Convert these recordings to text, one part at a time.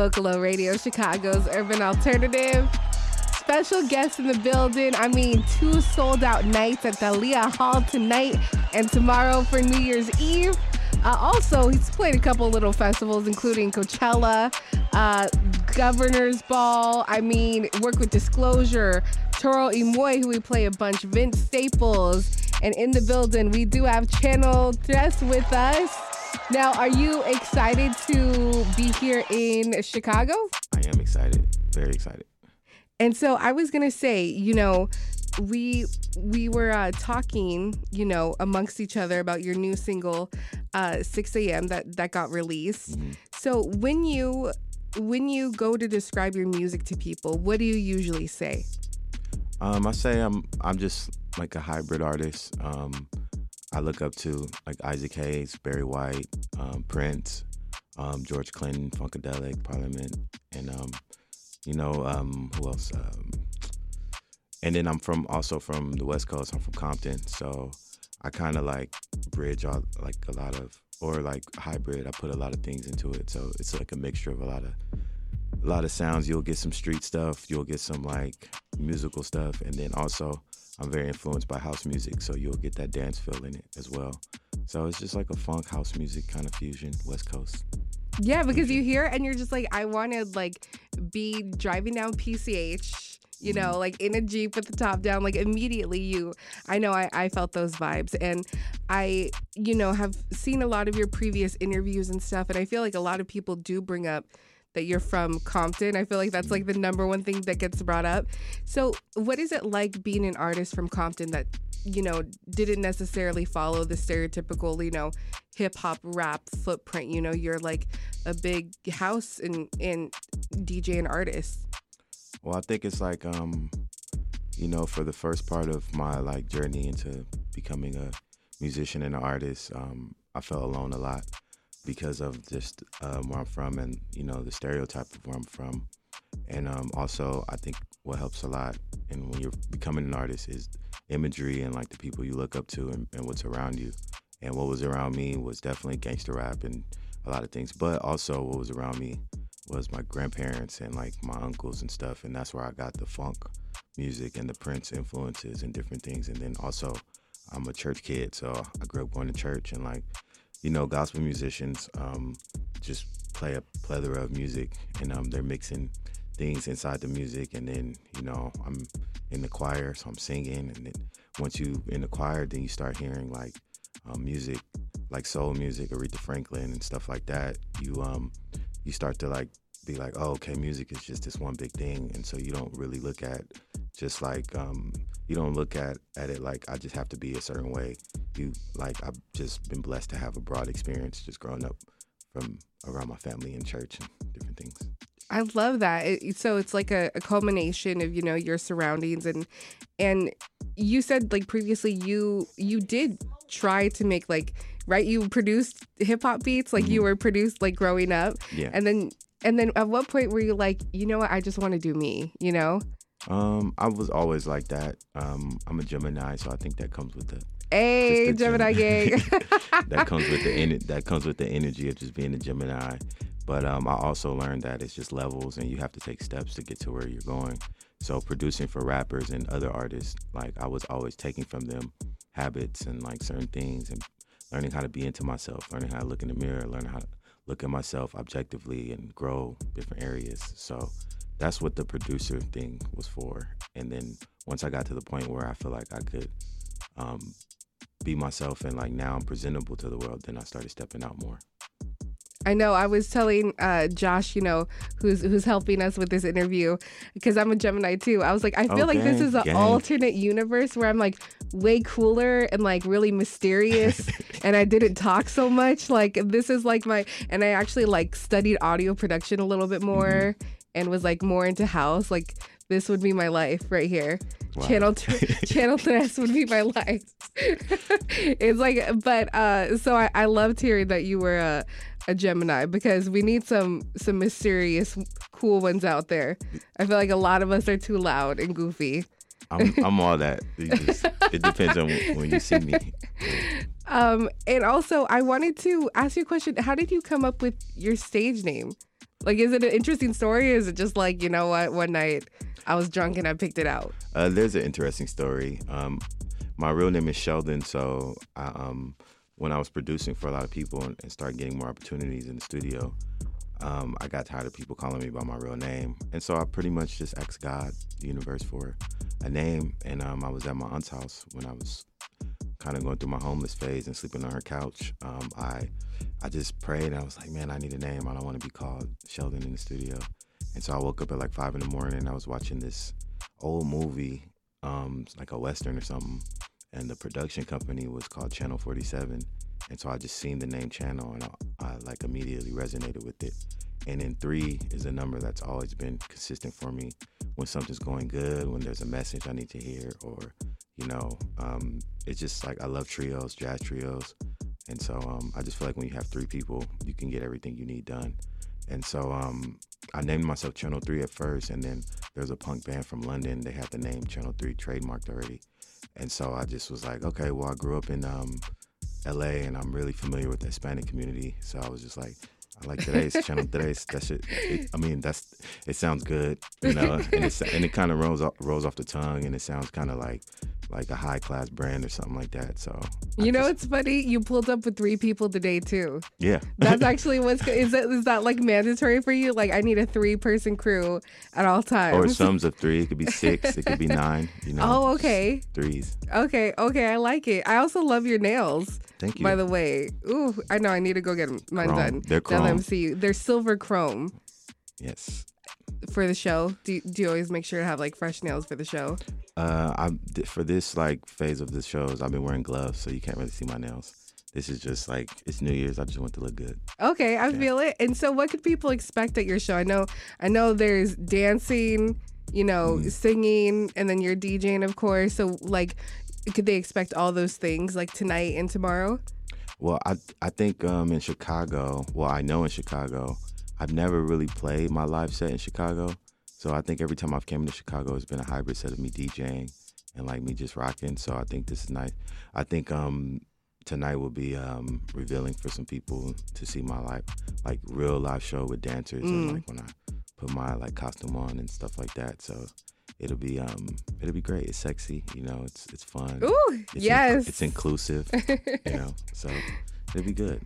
Vocalo Radio, Chicago's urban alternative. Special guests in the building. I mean, two sold out nights at the Thalia Hall tonight and tomorrow for New Year's Eve. Uh, also, he's played a couple little festivals, including Coachella, uh, Governor's Ball. I mean, work with Disclosure, Toro y Moi, who we play a bunch, Vince Staples. And in the building, we do have Channel Tres with us. Now, are you excited to be here in Chicago? I am excited, very excited. And so I was gonna say, you know, we we were uh, talking, you know, amongst each other about your new single, uh, 6 a.m. that that got released. Mm-hmm. So when you when you go to describe your music to people, what do you usually say? Um, I say I'm I'm just like a hybrid artist. Um, I look up to like Isaac Hayes, Barry White, um, Prince, um, George Clinton, Funkadelic, Parliament, and um, you know um, who else? Um, and then I'm from also from the West Coast. I'm from Compton, so I kind of like bridge all like a lot of or like hybrid. I put a lot of things into it, so it's like a mixture of a lot of a lot of sounds. You'll get some street stuff. You'll get some like musical stuff, and then also I'm very influenced by house music, so you'll get that dance feel in it as well. So it's just like a funk house music kind of fusion, West Coast. Yeah, because you hear and you're just like, I want to like be driving down PCH. You know, mm. like in a Jeep with the top down, like immediately you, I know I, I felt those vibes. And I, you know, have seen a lot of your previous interviews and stuff. And I feel like a lot of people do bring up that you're from Compton. I feel like that's like the number one thing that gets brought up. So, what is it like being an artist from Compton that, you know, didn't necessarily follow the stereotypical, you know, hip hop rap footprint? You know, you're like a big house and and DJ and artist. Well, I think it's like um, you know, for the first part of my like journey into becoming a musician and an artist, um, I felt alone a lot because of just um, where I'm from and you know the stereotype of where I'm from, and um, also I think what helps a lot and when you're becoming an artist is imagery and like the people you look up to and, and what's around you. And what was around me was definitely gangster rap and a lot of things, but also what was around me was my grandparents and like my uncles and stuff, and that's where I got the funk music and the Prince influences and different things. And then also, I'm a church kid, so I grew up going to church and like, you know, gospel musicians um, just play a plethora of music, and um, they're mixing things inside the music, and then you know, I'm in the choir, so I'm singing, and then once you in the choir, then you start hearing like um, music, like soul music, Aretha Franklin and stuff like that. You um, you start to like be like, oh, okay, music is just this one big thing, and so you don't really look at just like um, you don't look at at it like I just have to be a certain way. You like I've just been blessed to have a broad experience just growing up from around my family and church and different things. I love that. It, so it's like a, a culmination of you know your surroundings and and you said like previously you you did try to make like right you produced hip hop beats like you were produced like growing up Yeah. and then and then at what point were you like you know what I just want to do me you know Um, I was always like that. Um, I'm a Gemini, so I think that comes with the hey the Gemini gang that comes with the that comes with the energy of just being a Gemini. But um, I also learned that it's just levels, and you have to take steps to get to where you're going. So producing for rappers and other artists, like I was always taking from them habits and like certain things, and learning how to be into myself, learning how to look in the mirror, learning how to look at myself objectively and grow different areas. So that's what the producer thing was for. And then once I got to the point where I feel like I could um, be myself and like now I'm presentable to the world, then I started stepping out more. I know. I was telling uh, Josh, you know, who's who's helping us with this interview, because I'm a Gemini too. I was like, I feel like this is an gang. alternate universe where I'm like way cooler and like really mysterious, and I didn't talk so much. Like this is like my, and I actually like studied audio production a little bit more, Mm-hmm. And was like more into house. Like this would be my life right here. Wow. Channel tr- Channel Tres would be my life. it's like, but uh, so I, I loved hearing that you were a, a Gemini because we need some some mysterious, cool ones out there. I feel like a lot of us are too loud and goofy. I'm, I'm all that. It, just, it depends on when you see me. Um, and also, I wanted to ask you a question. How did you come up with your stage name? Like, is it an interesting story? Or is it just like, you know what, one night I was drunk and I picked it out? Uh, there's an interesting story. Um, my real name is Sheldon, so I, um, when I was producing for a lot of people and, and started getting more opportunities in the studio, um, I got tired of people calling me by my real name, and so I pretty much just asked God, the universe, for a name. And um, I was at my aunt's house when I was kind of going through my homeless phase and sleeping on her couch. Um, I I just prayed I was like, man, I need a name. I don't want to be called Sheldon in the studio. And so I woke up at like five in the morning and I was watching this old movie, um, like a western or something, and the production company was called Channel 47. And so I just seen the name Channel and I, I like immediately resonated with it. And then three is a number that's always been consistent for me when something's going good, when there's a message I need to hear, or you know, um, it's just like I love trios, jazz trios, and so um, I just feel like when you have three people, you can get everything you need done. And so um, I named myself Channel Three at first, and then there's a punk band from London. They had the name Channel Three trademarked already, and so I just was like, okay, well I grew up in um, L.A. and I'm really familiar with the Hispanic community, so I was just like, I like today's channel. Today's that shit. It, I mean, that's it sounds good, you know, and and it kind of rolls off, rolls off the tongue, and it sounds kind of like like a high class brand or something like that. So I You know, just- it's funny. You pulled up with three people today too. yeah, That's actually what's is that is that like mandatory for you? Like, I need a three person crew at all times. or sums of three. It could be six. It could be nine. You know. Oh, okay. Threes. Okay, okay, I like it. I also love your nails. Thank you. By the way, ooh, I know I need to go get mine Chrome. done. They're Now that chrome. you, they're silver chrome yes. for the show. Do you, do you always make sure to have like fresh nails for the show? Uh, I'm for this like phase of the shows. I've been wearing gloves, so you can't really see my nails. This is just like it's New Year's. I just want to look good. Okay, I feel it. And so, what could people expect at your show? I know, I know, there's dancing, you know, Mm-hmm. singing, and then you're DJing, of course. So, like, could they expect all those things like tonight and tomorrow? Well, I I think um, in Chicago. Well, I know in Chicago, I've never really played my live set in Chicago. So I think every time I've came to Chicago, it's been a hybrid set of me DJing and like me just rocking. So I think this is nice. I think um, tonight will be um, revealing for some people to see my live, like real live show with dancers and like when I put my like costume on and stuff like that. So it'll be um it'll be great. It's sexy, you know. It's it's fun. Ooh, It's yes. it's inclusive, you know. So it'll be good.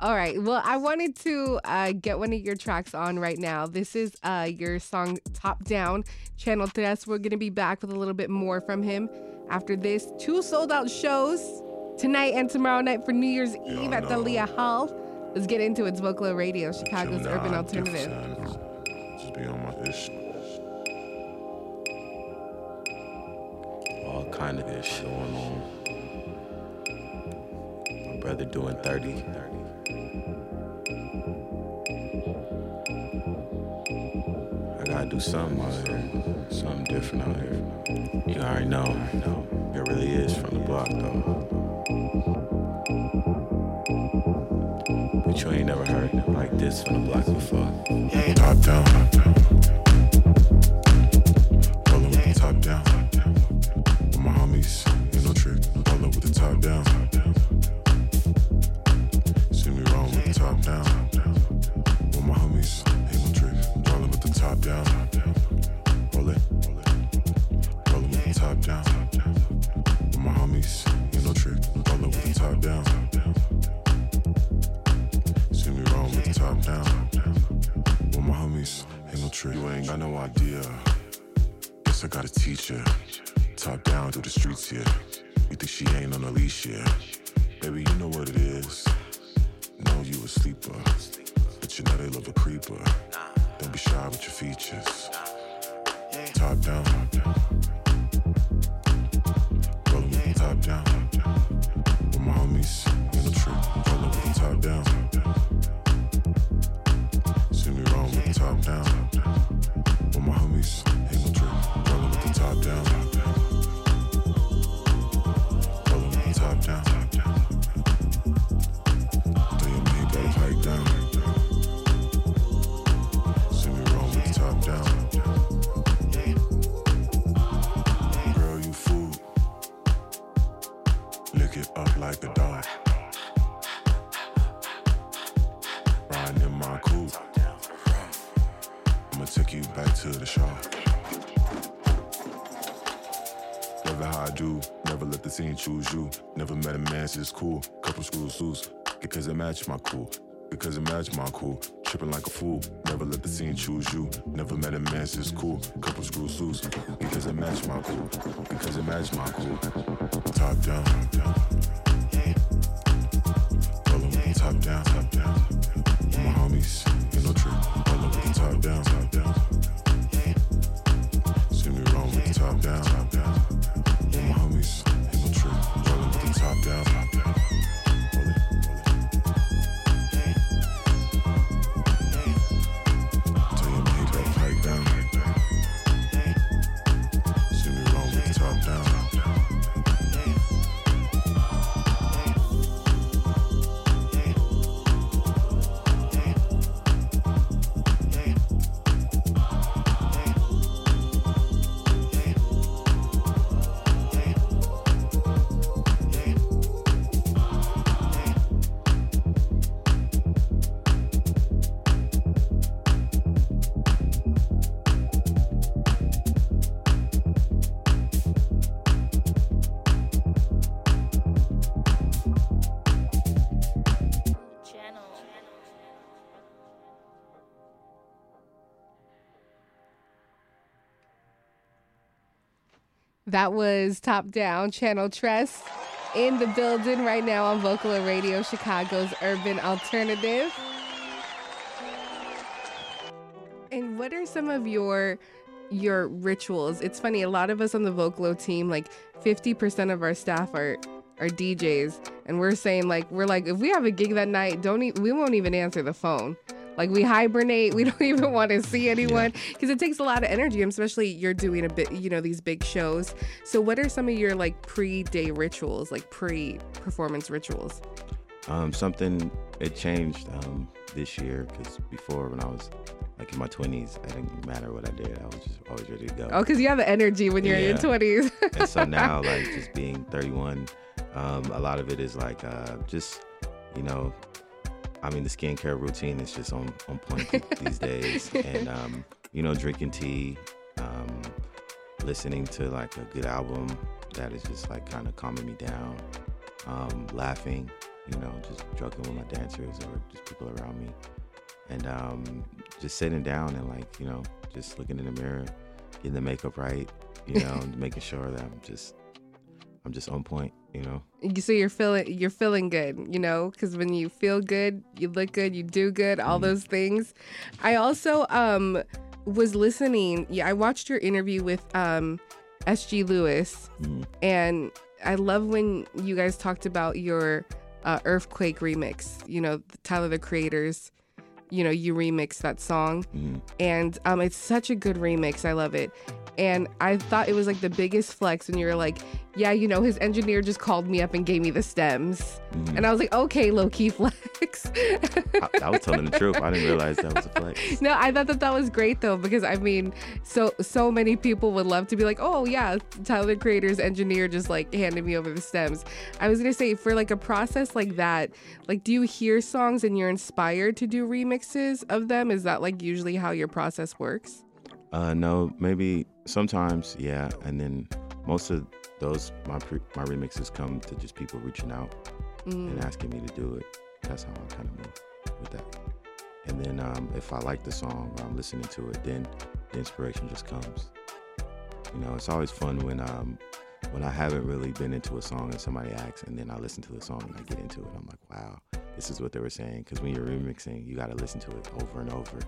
All right. Well, I wanted to uh, get one of your tracks on right now. This is uh, your song Top Down, Channel Tres. We're going to be back with a little bit more from him after this. Two sold out shows tonight and tomorrow night for New Year's Eve at the Thalia Hall. Let's get into it. It's Vocalo Radio, Chicago's urban alternative. Just be on my ish. All kind of shit going on. My brother doing 30. Do something here. Something different out here. You already know. It really is from the block though. But you ain't never heard like this from the block before. Top down. Rollin' I'ma take you back to the show. Never how I do, never let the scene choose you. Never met a man, so cool. Couple screws loose, because it matched my cool. Because it matched my cool. Tripping like a fool, never let the scene choose you. Never met a man, so cool. Couple screws loose, because it matched my cool. Because it matched my cool. Top down, down. Yeah. Roll them, yeah. top down, top down. My homies. With the top down. Top down. See me with the top down. Top down. My homies. With the. Top down. That was Top Down Channel Tres in the building right now on Vocalo Radio, Chicago's urban alternative. And what are some of your your rituals? It's funny, a lot of us on the Vocalo team, like 50% of our staff are are DJs, and we're saying like we're like if we have a gig that night, don't e- we won't even answer the phone. Like we hibernate, we don't even want to see anyone because it takes a lot of energy, especially you're doing a bit, you know, these big shows. So, what are some of your like pre-day rituals, like pre-performance rituals? Um, something it changed um, this year because before when I was like in my 20s, it didn't matter what I did. I was just always ready to go. Oh, because you have the energy when you're in your twenties. and so now, like just being 31, um, a lot of it is like uh, just you know, I mean the skincare routine is just on on point these days, and um, you know, drinking tea, um, listening to like a good album that is just like kind of calming me down, um, laughing, you know, just joking with my dancers or just people around me, and um, just sitting down and like you know, just looking in the mirror, getting the makeup right, you know, making sure that I'm just I'm just on point, you know. so you're feeling you're feeling good, you know, because when you feel good, you look good, you do good, all those things. I also um was listening. Yeah, I watched your interview with um SG Lewis, Mm. and I love when you guys talked about your uh, Earthquake remix. You know, Tyler the Creators. You know, you remix that song, Mm. and um, it's such a good remix. I love it. And I thought it was like the biggest flex when you were like, yeah, you know, his engineer just called me up and gave me the stems. Mhm. And I was like, okay, low key flex. I, I was telling the truth. I didn't realize that was a flex. no, I thought that that was great though, because I mean, so so many people would love to be like, oh yeah, Tyler Creator's engineer just like handed me over the stems. I was gonna say for like a process like that, like do you hear songs and you're inspired to do remixes of them? Is that like usually how your process works? Uh, no, maybe sometimes, yeah, and then most of those my pre- my remixes come to just people reaching out Mm. and asking me to do it. That's how I kind of move with that. And then um, if I like the song or I'm listening to it, then the inspiration just comes. You know, it's always fun when um, when I haven't really been into a song and somebody asks, and then I listen to the song and I get into it. I'm like, wow, this is what they were saying. Because when you're remixing, you got to listen to it over and over,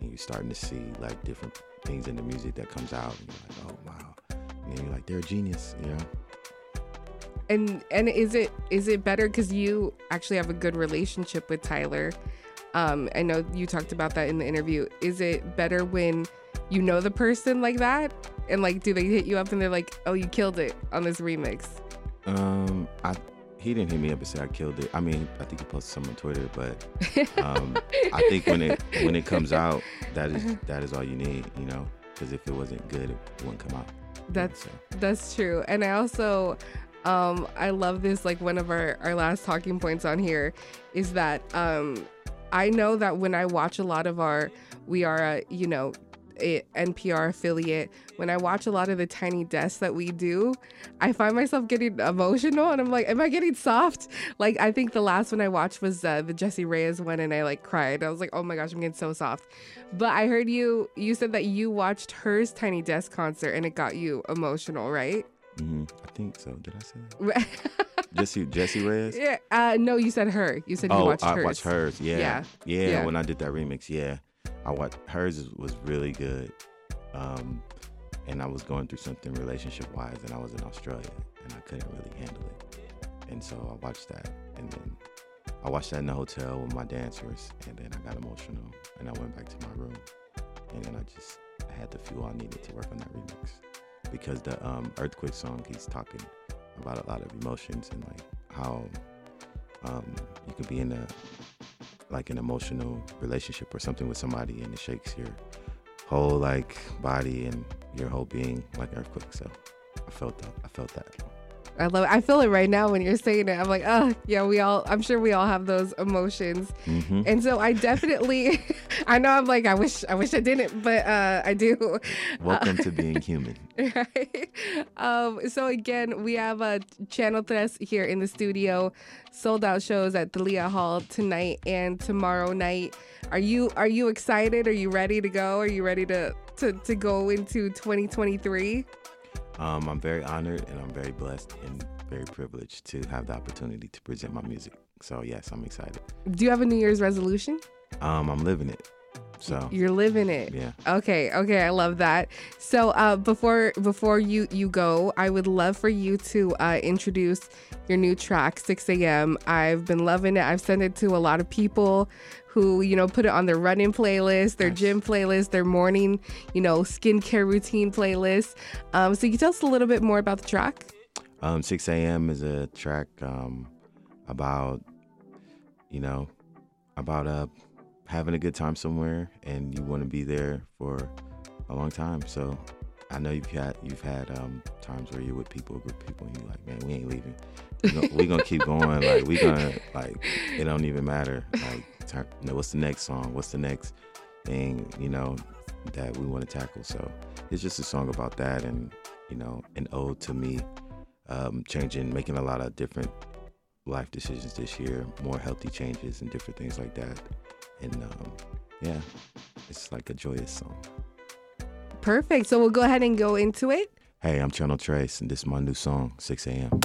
and you're starting to see like different things in the music that comes out, and you're like, oh wow, and you're like, they're a genius, you know. And and is it is it better because you actually have a good relationship with Tyler? Um, I know you talked about that in the interview. Is it better when you know the person like that? And like, do they hit you up and they're like, "Oh, you killed it on this remix"? Um, I he didn't hit me up and say I killed it. I mean, I think he posted some on Twitter, but um, I think when it when it comes out, that is that is all you need, you know. Because if it wasn't good, it wouldn't come out. That's so. That's true. And I also um I love this like one of our our last talking points on here is that um I know that when I watch a lot of our we are uh, you know a NPR affiliate, when I watch a lot of the tiny desks that we do, I find myself getting emotional and I'm like, am I getting soft? Like, I think the last one I watched was uh, the Jessie Reyez one and I like cried. I was like, oh my gosh, I'm getting so soft. But I heard you, you said that you watched hers Tiny Desk concert and it got you emotional, right? Mm-hmm. I think so. Did I say that? Jessie Jessie Reyez? yeah. Uh, no, you said her. You said you Oh, watched I hers. watched hers. Yeah. Yeah. yeah, Yeah. When I did that remix, yeah, I watched hers was really good. Um, and I was going through something relationship wise, and I was in Australia, and I couldn't really handle it. And so I watched that, and then I watched that in the hotel with my dancers, and then I got emotional, and I went back to my room, and then I just had the fuel I needed to work on that remix because the um, earthquake song he's talking about a lot of emotions and like how um, you could be in a like an emotional relationship or something with somebody and it shakes your whole like body and your whole being like earthquake. So i felt that i felt that I love it. I feel it right now when you're saying it. I'm like, oh, yeah, we all, I'm sure we all have those emotions. hmm And so I definitely, I know I'm like, I wish, I wish I didn't, but uh, I do. welcome to being human right? Um, so again, we have a Channel Tres here in the studio, sold out shows at the Thalia Hall tonight and tomorrow night. Are you are you excited? Are you ready to go? Are you ready to to, to go into 2023? Um, i'm very honored and i'm very blessed and very privileged to have the opportunity to present my music so yes i'm excited Do you have a New Year's resolution? um, i'm living it so You're living it. yeah Okay, okay, I love that. So uh, before before you you go, I would love for you to uh, introduce your new track, 6 a.m. I've been loving it. I've sent it to a lot of people who you know put it on their running playlist, their Nice. gym playlist, their morning you know skincare routine playlist. Um, so you can tell us a little bit more about the track. Um, 6 a.m. is a track um, about, you know, about uh, having a good time somewhere, and you want to be there for a long time. So I know you've had you've had um, times where you're with people, a group of people, and you're like, man, we ain't leaving. We gonna, keep going. Like we gonna like it don't even matter. Like turn, you know, what's the next song? What's the next thing? You know that we want to tackle. So it's just a song about that, and you know, an ode to me um, changing, making a lot of different life decisions this year, more healthy changes and different things like that. And um, yeah, it's like a joyous song. Perfect. So we'll go ahead and go into it. Hey, I'm Channel Tres, and this is my new song, 6 a.m.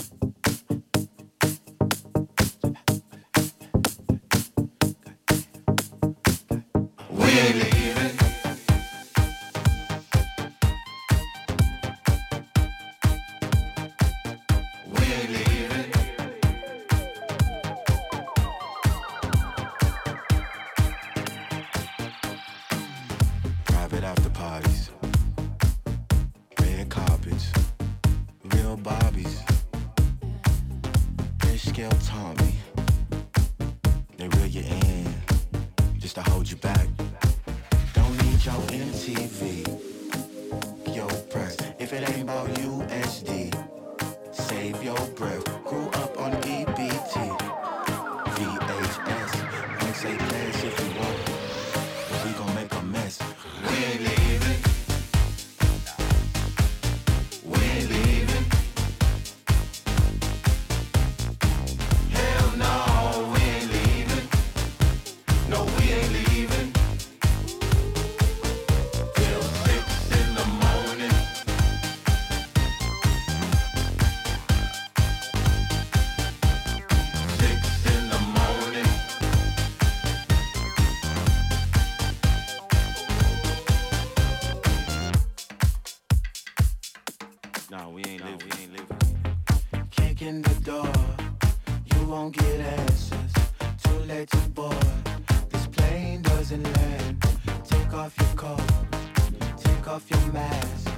off your mask.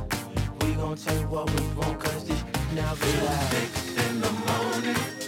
We gon' take what we want, cause this never lasts. Six in the morning.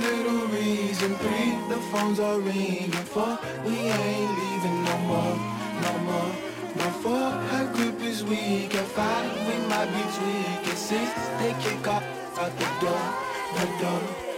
Little reason. Three, the phones are ringing. Four, we ain't leaving no more, no more. No four, her grip is weak. At five, we might be tweaking. Six, they kick off out the door, the door.